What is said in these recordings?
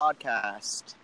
podcast.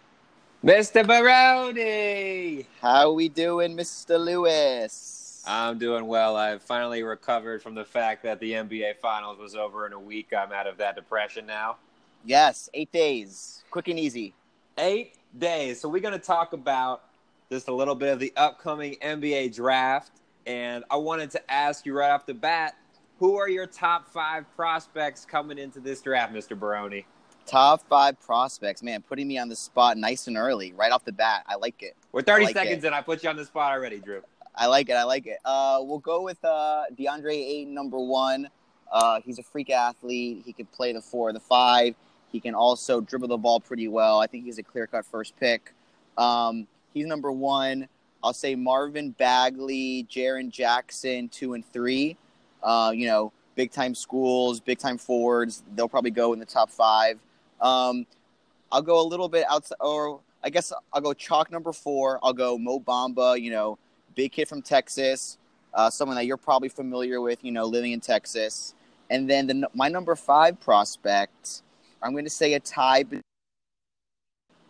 Mr. Baroni! How we doing, Mr. Lewis? I'm doing well. I've finally recovered from the fact that the NBA Finals was over in a week. I'm out of that depression now. Yes, eight days, quick and easy. Eight days. So we're going to talk about just a little bit of the upcoming NBA draft. And I wanted to ask you right off the bat, who are your top five prospects coming into this draft, Mr. Baroni? Top five prospects, man, putting me on the spot nice and early, right off the bat. I like it. We're 30 like seconds it. in. I put you on the spot already, Drew. I like it. I like it. Uh, we'll go with uh, DeAndre Ayton, number one. Uh, he's a freak athlete. He can play the four or the five. He can also dribble the ball pretty well. I think he's a clear cut first pick. Um, he's number one. I'll say Marvin Bagley, Jaren Jackson, two and three. Uh, you know, big time schools, big time forwards. They'll probably go in the top five. Um, I'll go a little bit outside, or I guess I'll go chalk number four. I'll go Mo Bamba, you know, big kid from Texas, uh, someone that you're probably familiar with, you know, living in Texas. And then the, my number five prospect, I'm going to say a tie between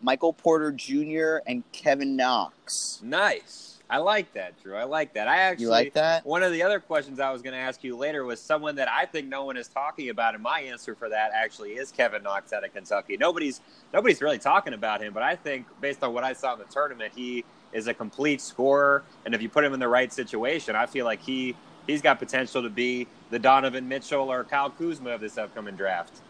Michael Porter Jr. and Kevin Knox. Nice. I like that, Drew. I like that. I actually You like that? One of the other questions I was going to ask you later was someone that I think no one is talking about, and my answer for that actually is Kevin Knox out of Kentucky. Nobody's nobody's really talking about him, but I think based on what I saw in the tournament, he is a complete scorer, and if you put him in the right situation, I feel like he he's got potential to be the Donovan Mitchell or Kyle Kuzma of this upcoming draft.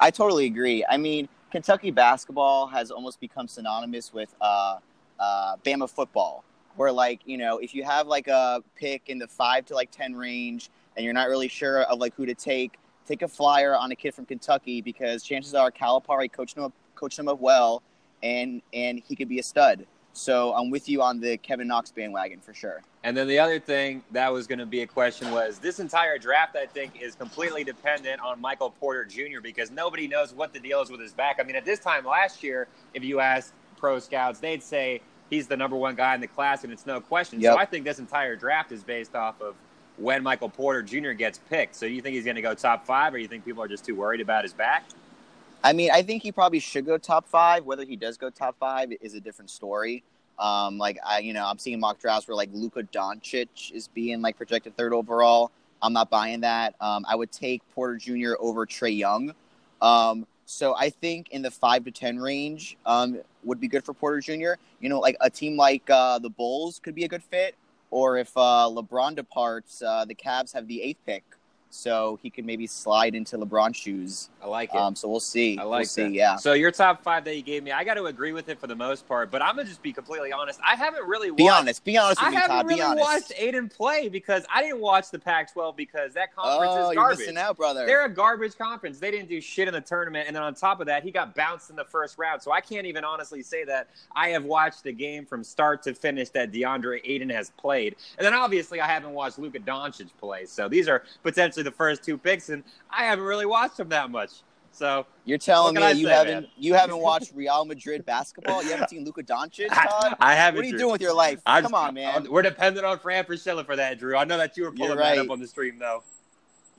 I totally agree. I mean, Kentucky basketball has almost become synonymous with uh, uh, Bama football, where like you know, if you have like a pick in the five to like ten range, and you're not really sure of like who to take, take a flyer on a kid from Kentucky because chances are Calipari coached him up, coached him up well, and and he could be a stud. So I'm with you on the Kevin Knox bandwagon for sure. And then the other thing that was going to be a question was this entire draft, I think, is completely dependent on Michael Porter Jr. because nobody knows what the deal is with his back. I mean, at this time last year, if you asked pro scouts, they'd say he's the number one guy in the class, and it's no question. Yep. So I think this entire draft is based off of when Michael Porter Jr. gets picked. So you think he's going to go top five, or you think people are just too worried about his back? I mean, I think he probably should go top five. Whether he does go top five is a different story. Um, like I, you know, I'm seeing mock drafts where like Luka Doncic is being like projected third overall. I'm not buying that. Um, I would take Porter Jr. over Trae Young. Um, so I think in the five to ten range um, would be good for Porter Jr. You know, like a team like uh, the Bulls could be a good fit, or if uh, LeBron departs, uh, the Cavs have the eighth pick, so he could maybe slide into LeBron's shoes. I like it. Um, so we'll see. I like we'll see. Yeah. So your top five that you gave me, I got to agree with it for the most part. But I'm gonna just be completely honest. I haven't really Be watched, honest. Be honest with I me, haven't Todd. really be honest. watched Ayton play because I didn't watch the Pac-12 because that conference oh, is you're garbage. missing out, brother. They're a garbage conference. They didn't do shit in the tournament, and then on top of that, he got bounced in the first round. So I can't even honestly say that I have watched a game from start to finish that DeAndre Ayton has played. And then obviously, I haven't watched Luka Doncic play. So these are potentially the first two picks, and I haven't really watched them that much. So You're telling me I that you say, haven't man? you haven't watched Real Madrid basketball? You haven't seen Luka Doncic, Todd? I haven't. What are you Drew. doing with your life? I Come on, man. We're dependent on Fran Fraschilla for that, Drew. I know that you were pulling that right. up on the stream, though.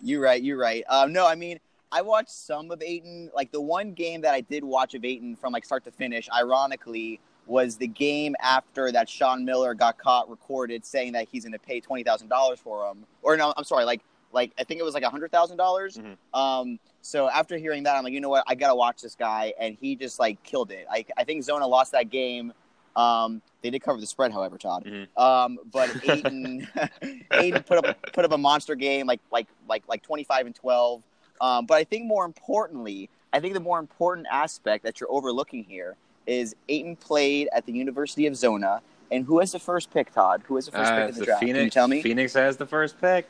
You're right. You're right. Um, no, I mean, I watched some of Ayton. Like the one game that I did watch of Ayton from like start to finish, ironically, was the game after that Sean Miller got caught recorded saying that he's going to pay twenty thousand dollars for him. Or no, I'm sorry, like like I think it was like a hundred thousand dollars. Mhm. Um, so after hearing that, I'm like, you know what, I gotta watch this guy, and he just like killed it. I I think Zona lost that game. Um, they did cover the spread, however, Todd. Mhm. Um, but Ayton, Ayton put up put up a monster game, like like like like 25 and 12. Um, but I think more importantly, I think the more important aspect that you're overlooking here is Ayton played at the University of Zona, and who has the first pick, Todd? Who has the first Uh, pick in the the draft? Phoenix, Can you tell me? Phoenix has the first pick.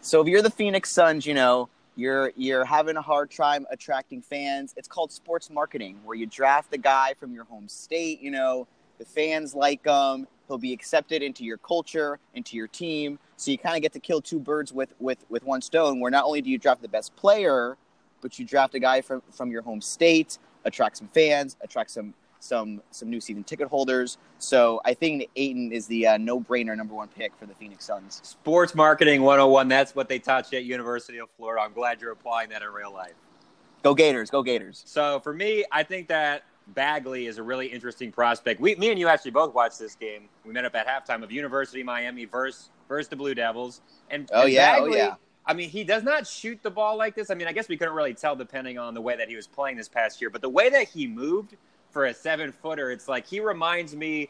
So if you're the Phoenix Suns, you know you're you're having a hard time attracting fans. It's called sports marketing, where you draft a guy from your home state. You know the fans like him. He'll be accepted into your culture, into your team. So you kind of get to kill two birds with with with one stone. Where not only do you draft the best player, but you draft a guy from from your home state, attract some fans, attract some some some new season ticket holders. So I think Ayton is the uh, no brainer number one pick for the Phoenix Suns. Sports marketing 101. That's what they taught you at University of Florida. I'm glad you're applying that in real life. Go Gators, go Gators. So for me, I think that Bagley is a really interesting prospect. We, me and you actually both watched this game. We met up at halftime of University of Miami versus versus the Blue Devils. And Oh and yeah, oh Bagley, yeah. I mean, he does not shoot the ball like this. I mean, I guess we couldn't really tell depending on the way that he was playing this past year, but the way that he moved for a seven footer, it's like he reminds me.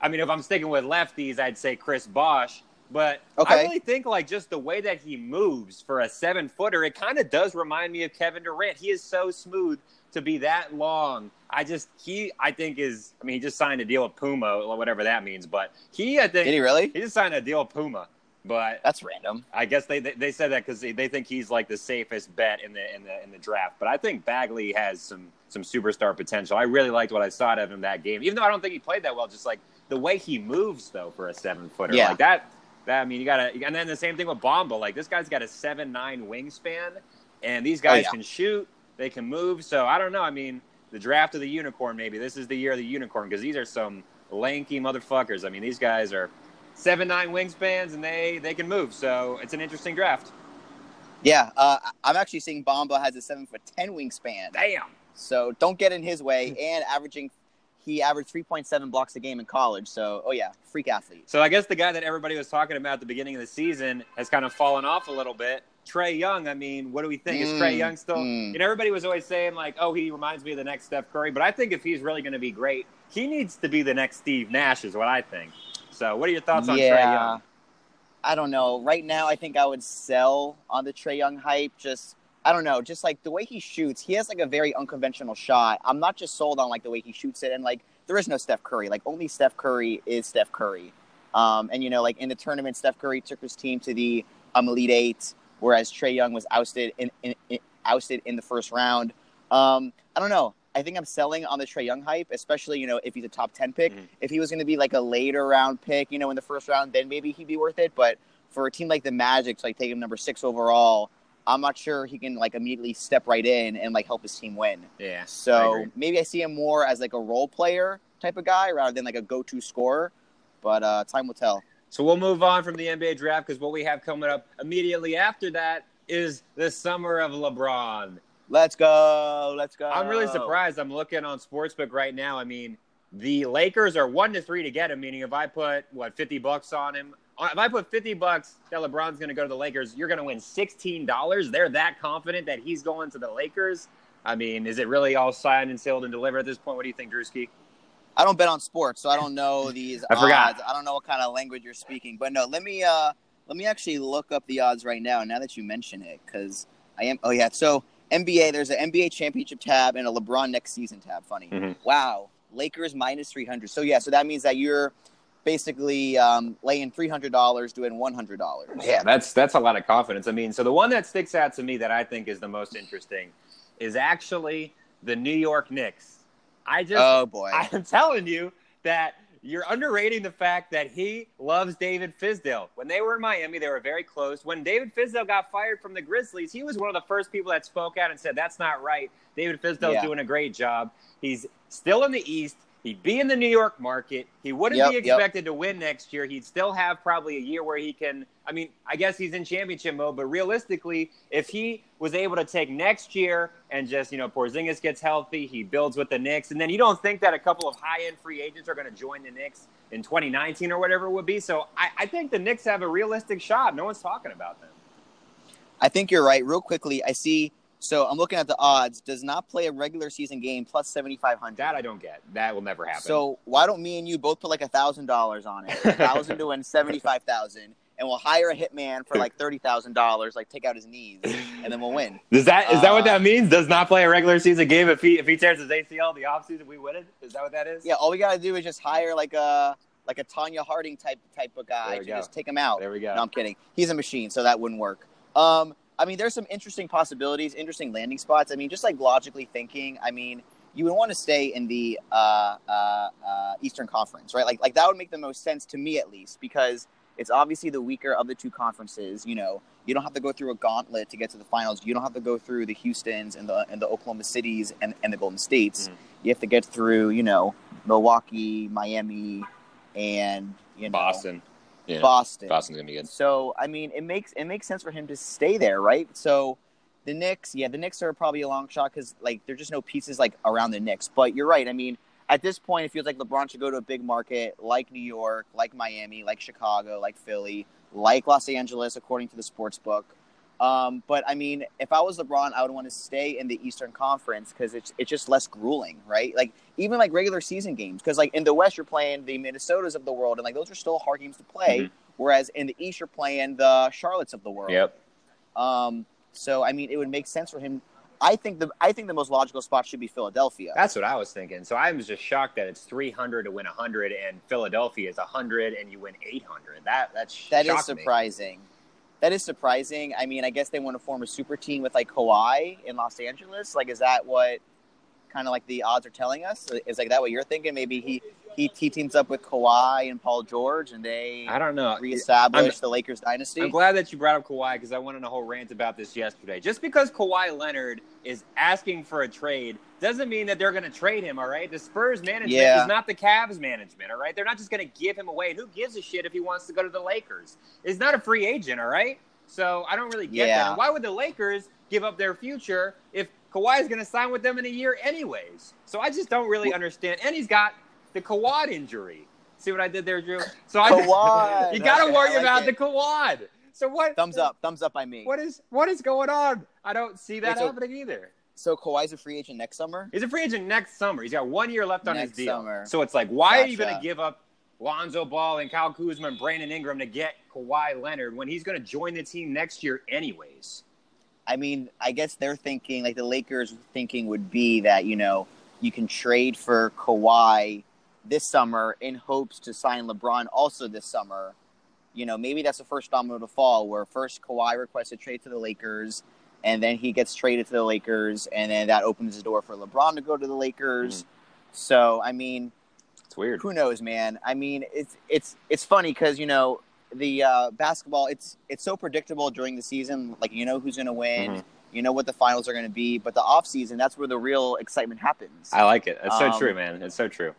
I mean, if I'm sticking with lefties, I'd say Chris Bosh. But I really think like just the way that he moves for a seven footer, it kind of does remind me of Kevin Durant. He is so smooth to be that long. I just he I think is I mean he just signed a deal with Puma or whatever that means, but he I think Did he really? he just signed a deal with Puma. But That's random. I guess they they, they said that because they, they think he's like the safest bet in the in the in the draft. But I think Bagley has some some superstar potential. I really liked what I saw out of him that game, even though I don't think he played that well. Just like the way he moves though for a seven footer, Yeah. like that. That I mean, you gotta, and then the same thing with Bamba. Like this guy's got a seven nine wingspan, and these guys Oh, yeah. can shoot, they can move. So I don't know. I mean, the draft of the unicorn. Maybe this is the year of the unicorn because these are some lanky motherfuckers. I mean, these guys are seven nine wingspans and they they can move. So it's an interesting draft. Yeah, uh, I'm actually seeing Bamba has a seven foot ten wingspan. Damn. So don't get in his way. And averaging, he averaged 3.7 blocks a game in college. So oh yeah, freak athlete. So I guess the guy that everybody was talking about at the beginning of the season has kind of fallen off a little bit. Trae Young. I mean, what do we think? Is Trae Mm, Young still? mm. You know, everybody was always saying like, "Oh, he reminds me of the next Steph Curry," but I think if he's really going to be great, he needs to be the next Steve Nash, is what I think. So, what are your thoughts on Trae Young? I don't know. Right now, I think I would sell on the Trae Young hype. Just I don't know. Just like the way he shoots, he has like a very unconventional shot. I'm not just sold on like the way he shoots it, and like there is no Steph Curry. Like only Steph Curry is Steph Curry. Um, and you know, like in the tournament, Steph Curry took his team to the um, Elite Eight, whereas Trae Young was ousted in, in, in ousted in the first round. Um, I don't know. I think I'm selling on the Trae Young hype, especially you know if he's a top ten pick. Mhm. If he was going to be like a later round pick, you know, in the first round, then maybe he'd be worth it. But for a team like the Magic to like take him number six overall, I'm not sure he can like immediately step right in and like help his team win. Yeah. So agree. maybe I see him more as like a role player type of guy rather than like a go to scorer. But uh, time will tell. So we'll move on from the NBA draft because what we have coming up immediately after that is the summer of LeBron. Let's go. Let's go. I'm really surprised. I'm looking on Sportsbook right now. I mean, the Lakers are one to three to get him. Meaning, if I put what 50 bucks on him, uh, if I put 50 bucks that LeBron's going to go to the Lakers, you're going to win 16 dollars. They're that confident that he's going to the Lakers. I mean, is it really all signed and sealed and delivered at this point? What do you think, Drewski? I don't bet on sports, so I don't know these I odds. forgot. I don't know what kind of language you're speaking. But no, let me uh let me actually look up the odds right now. Now that you mention it, because I am. Oh yeah, so NBA. There's an NBA championship tab and a LeBron next season tab. Funny. Mhm. Wow, Lakers minus three hundred. So yeah, so that means that you're basically um, laying three hundred dollars doing one hundred dollars. Yeah, that's that's a lot of confidence. I mean, so the one that sticks out to me that I think is the most interesting is actually the New York Knicks. I just Oh boy. I'm telling you that you're underrating the fact that he loves David Fizdale. When they were in Miami, they were very close. When David Fizdale got fired from the Grizzlies, he was one of the first people that spoke out and said, That's not right. David Fizdale's Yeah. doing a great job. He's still in the East. He'd be in the New York market. He wouldn't Yep, be yep. expected to win next year. He'd still have probably a year where he can. I mean, I guess he's in championship mode, but realistically, if he was able to take next year and just, you know, Porzingis gets healthy, he builds with the Knicks, and then you don't think that a couple of high end free agents are going to join the Knicks in 2019 or whatever it would be. So I, I think the Knicks have a realistic shot. No one's talking about them. I think you're right. Real quickly, I see. So I'm looking at the odds. Does not play a regular season game plus seventy five hundred. That I don't get. That will never happen. So why don't me and you both put like a thousand dollars on it, a thousand to win seventy five thousand, and we'll hire a hitman for like thirty thousand dollars, like take out his knees, and then we'll win. Is that is that what Uh, that means? Does not play a regular season game if he if he tears his ACL the offseason, we win it? Is that what that is? Yeah, all we gotta do is just hire like a like a Tonya Harding type type of guy to go. just take him out. There we go. No, I'm kidding. He's a machine, so that wouldn't work. Um, I mean, there's some interesting possibilities, interesting landing spots. I mean, just like logically thinking, I mean, you would want to stay in the uh, uh, uh, Eastern Conference, right? Like, like that would make the most sense to me, at least, because it's obviously the weaker of the two conferences. You know, you don't have to go through a gauntlet to get to the finals. You don't have to go through the Houston's and the and the Oklahoma Cities and, and the Golden States. Mhm. You have to get through, you know, Milwaukee, Miami, and you know, Boston. Yeah. Boston. Boston's gonna be good. So I mean, it makes it makes sense for him to stay there, right? So The Knicks, yeah, the Knicks are probably a long shot because like there's just no pieces like around the Knicks. But you're right. I mean, at this point, it feels like LeBron should go to a big market like New York, like Miami, like Chicago, like Philly, like Los Angeles, according to the sports book. Um, but I mean, if I was LeBron, I would want to stay in the Eastern Conference because it's it's just less grueling, right? Like even like regular season games, because like in the West you're playing the Minnesotas of the world, and like those are still hard games to play. Mhm. Whereas in the East you're playing the Charlottes of the world. Yep. Um, so I mean, it would make sense for him. I think the I think the most logical spot should be Philadelphia. That's what I was thinking. So I was just shocked that it's 300 to win 100 and Philadelphia is 100 and you win 800. That that's That is surprising. That is surprising. I mean, I guess they want to form a super team with like Kawhi in Los Angeles. Like, is that what kind of like the odds are telling us? Is like that what you're thinking? Maybe he he, he teams up with Kawhi and Paul George, and they I don't know. reestablish I'm- the Lakers dynasty. I'm glad that you brought up Kawhi because I went on a whole rant about this yesterday. Just because Kawhi Leonard is asking for a trade doesn't mean that they're going to trade him. All right, the Spurs management Yeah. is not the Cavs management. All right, they're not just going to give him away. And who gives a shit if he wants to go to the Lakers? He's not a free agent. All right, so I don't really get Yeah. that. And why would the Lakers give up their future if Kawhi is going to sign with them in a year anyways? So I just don't really understand. And he's got the quad injury. See what I did there, Drew? So I you got to Okay, worry like about it. the quad. So what? thumbs up, thumbs up by me. What is what is going on? I don't see that Wait, so- happening either. So Kawhi's a free agent next summer. He's a free agent next summer. He's got one year left on Next his deal. summer. So it's like, why are you going to give up Lonzo Ball and Kyle Kuzma and Brandon Ingram to get Kawhi Leonard when he's going to join the team next year anyways? I mean, I guess they're thinking like the Lakers thinking would be that you know you can trade for Kawhi this summer in hopes to sign LeBron also this summer. You know, maybe that's the first domino to fall, where first Kawhi requests a trade to the Lakers, and then he gets traded to the Lakers, and then that opens the door for LeBron to go to the Lakers. So, I mean, It's weird. who knows, man? I mean, it's it's it's funny because you know the uh, basketball. It's it's so predictable during the season. Like you know who's going to win, Mhm. you know what the finals are going to be. But the off season, that's where the real excitement happens. I like it. It's so Um, true, man. It's so true.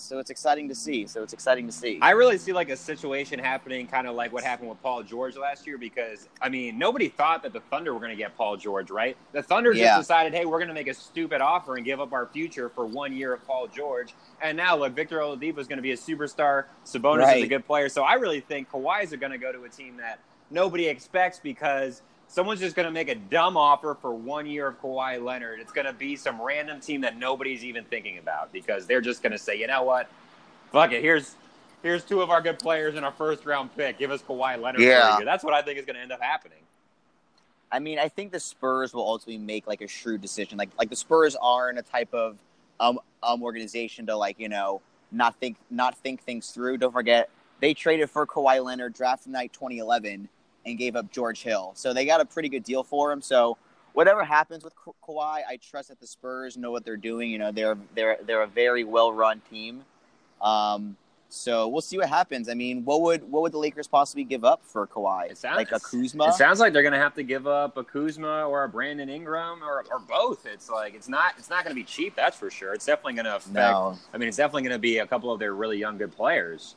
So it's exciting to see. So it's exciting to see. I really see like a situation happening, kind of like what happened with Paul George last year, because I mean, nobody thought that the Thunder were going to get Paul George, right? The Thunder Yeah. just decided, hey, we're going to make a stupid offer and give up our future for one year of Paul George, and now look, Victor Oladipo is going to be a superstar. Sabonis is a good player, so I really think Kawhi's are going to go to a team that nobody expects because. Someone's just going to make a dumb offer for one year of Kawhi Leonard. It's going to be some random team that nobody's even thinking about because they're just going to say, you know what? Fuck it. Here's here's two of our good players in our first round pick. Give us Kawhi Leonard. Yeah. That's what I think is going to end up happening. I mean, I think the Spurs will ultimately make like a shrewd decision. Like like the Spurs aren't a type of um um organization to like you know not think not think things through. Don't forget they traded for Kawhi Leonard draft night 2011 and gave up George Hill, so they got a pretty good deal for him. So whatever happens with Ka- Kawhi, I trust that the Spurs know what they're doing. You know they're they're they're a very well run team. Um, so we'll see what happens. I mean, what would what would the Lakers possibly give up for Kawhi? It sounds- like a Kuzma. It sounds like they're going to have to give up a Kuzma or a Brandon Ingram or, or both. It's like it's not it's not going to be cheap. That's for sure. It's definitely going to affect. no. I mean, it's definitely going to be a couple of their really young good players.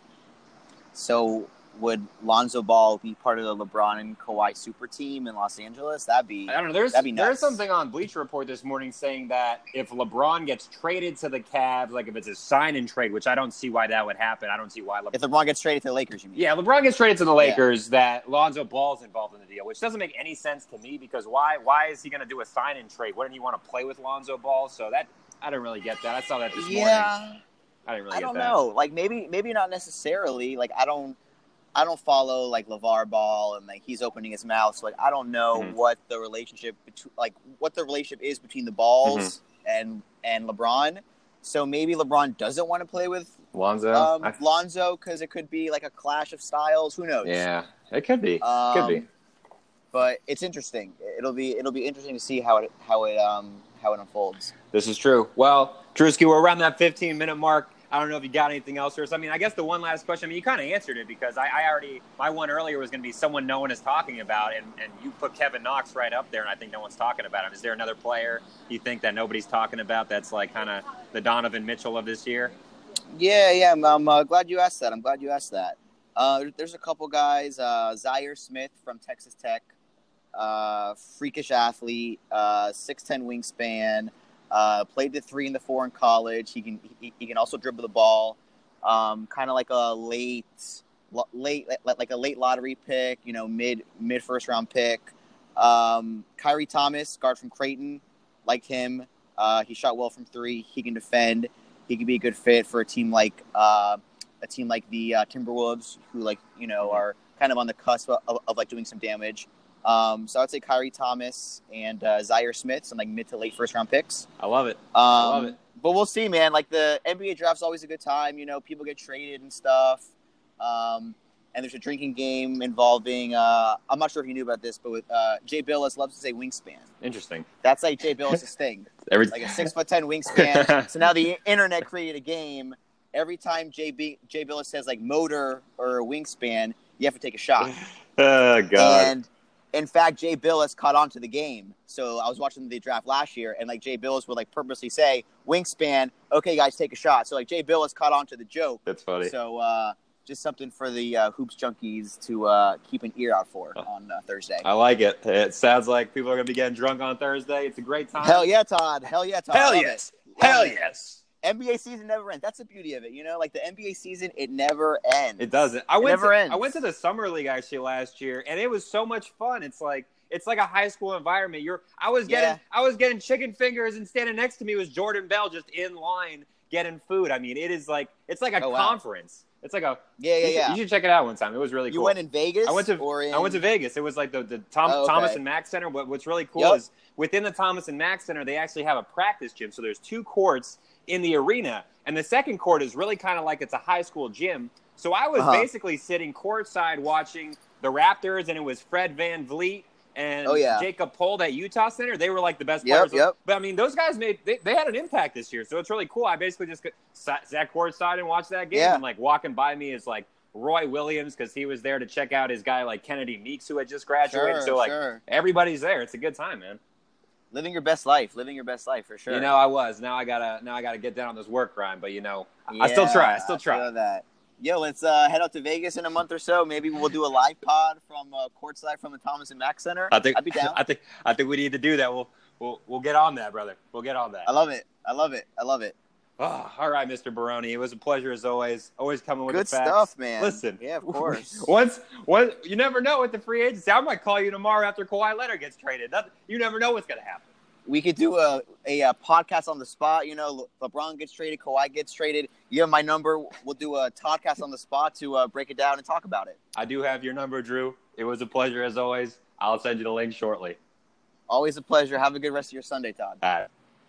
So would Lonzo Ball be part of the LeBron and Kawhi super team in Los Angeles? That'd be I don't know. There's there's something on Bleacher Report this morning saying that if LeBron gets traded to the Cavs, like if it's a sign and trade, which I don't see why that would happen. I don't see why LeBron if LeBron gets traded to the Lakers. You mean? Yeah, LeBron gets traded to the Lakers. That Lonzo Ball's involved in the deal, which doesn't make any sense to me because why? Why is he going to do a sign and trade? Wouldn't he want to play with Lonzo Ball? So that I don't really get that. I saw that this morning. Yeah, I didn't really I don't that. know. Like maybe maybe not necessarily. Like I don't I don't follow like LaVar Ball and like he's opening his mouth. So like I don't know Mhm. what the relationship between like what the relationship is between the Balls Mm-hmm. and and LeBron. So maybe LeBron doesn't want to play with Lonzo. um, I- Lonzo because it could be like a clash of styles. Who knows? yeah, it could be. Um, could be. but it's interesting. It'll be it'll be interesting to see how it how it um how it unfolds. This is true. Well, Drewski, we're around that 15 minute mark. I don't know if you got anything else us. I mean, I guess the one last question. I mean, you kind of answered it because I, I already my one earlier was going to be someone no one is talking about, and, and you put Kevin Knox right up there, and I think no one's talking about him. Is there another player you think that nobody's talking about that's like kind of the Donovan Mitchell of this year? Yeah, yeah. I'm, I'm uh, glad you asked that. I'm glad you asked that. Uh, there's a couple guys. Uh, Zhaire Smith from Texas Tech. uh, freakish athlete, uh, six ten wingspan. Uh, played the three and the four in college. He can he, he can also dribble the ball. Um, kind of like a late late like, like a late lottery pick. You know, mid mid first round pick. Um, Khyri Thomas, guard from Creighton, like him. Uh, he shot well from three. He can defend. He could be a good fit for a team like uh, a team like the uh, Timberwolves, who like you know are kind of on the cusp of, of, of like doing some damage. Um, so I'd say Khyri Thomas and uh, Zhaire Smith, some like mid to late first round picks. I love it. Um, I love it. But we'll see, man. Like the NBA draft's always a good time. You know, people get traded and stuff. Um, and there's a drinking game involving. Uh, I'm not sure if you knew about this, but with uh, Jay Bilas loves to say wingspan. Interesting. That's like Jay Bilas' thing, Every like a six foot ten wingspan. so now the internet created a game. Every time Jay, B- Jay Bilas says like motor or wingspan, you have to take a shot. oh God. And in fact, Jay Bilas caught on to the game. So I was watching the draft last year, and like Jay Bilas would like purposely say wingspan. Okay, guys, take a shot. So like Jay Bilas caught on to the joke. That's funny. So uh, just something for the uh, hoops junkies to uh, keep an ear out for on uh, Thursday. I like it. It sounds like people are going to be getting drunk on Thursday. It's a great time. Hell yeah, Todd. Hell yeah, Todd. Hell Love yes. Hell it. yes. NBA season never ends. That's the beauty of it. You know, like the NBA season, it never ends. It doesn't. I went. never to, ends. I went to the summer league actually last year, and it was so much fun. It's like it's like a high school environment. You're. I was getting. Yeah. I was getting chicken fingers, and standing next to me was Jordan Bell, just in line getting food. I mean, it is like it's like a Oh, wow. conference. It's like a. Yeah, yeah, you should- yeah. You should check it out one time. It was really You cool. went in Vegas. I went to in... I went to Vegas. It was like the the Tom, Oh, okay. Thomas and Mack Center. What, what's really cool Yep. is within the Thomas and Mack Center, they actually have a practice gym. So there's two courts in the arena, and the second court is really kind of like it's a high school gym. So I was Uh-huh. basically sitting courtside watching the Raptors, and it was Fred VanVleet and Oh, yeah. Jakob Poeltl at Utah Center. They were like the best Yep, players. yep. But I mean, those guys made they, they had an impact this year, so it's really cool. I basically just got- sat, sat courtside and watched that game, Yeah. and like walking by me is like Roy Williams because he was there to check out his guy like Kennedy Meeks who had just graduated. Sure, so like sure. everybody's there. It's a good time, man. Living your best life. Living your best life for sure. You know, I was. Now I gotta now I gotta get down on this work grind, but you know, I still try. I still try. feel that. Yo, let's uh, head out to Vegas in a month or so. Maybe we'll do a live pod from uh, courtside from the Thomas and Mack Center. I think I'd be down. I think I think we need to do that. We'll we'll we'll get on that, brother. We'll get on that. I love it. I love it. I love it. Oh, all right, Mr. Baroni. It was a pleasure as always. Always coming with Good the facts. stuff, man. Listen, Yeah, of course. once, once you never know with the free agency. I might call you tomorrow after Kawhi Leonard gets traded. You never know what's gonna happen. we could do a, a, uh podcast on the spot. You know, Le- LeBron gets traded, Kawhi gets traded. You have my number. We'll do a podcast on the spot to uh, break it down and talk about it. I do have your number, Drew. It was a pleasure as always. I'll send you the link shortly. Always a pleasure. Have a good rest of your Sunday, Todd. All right.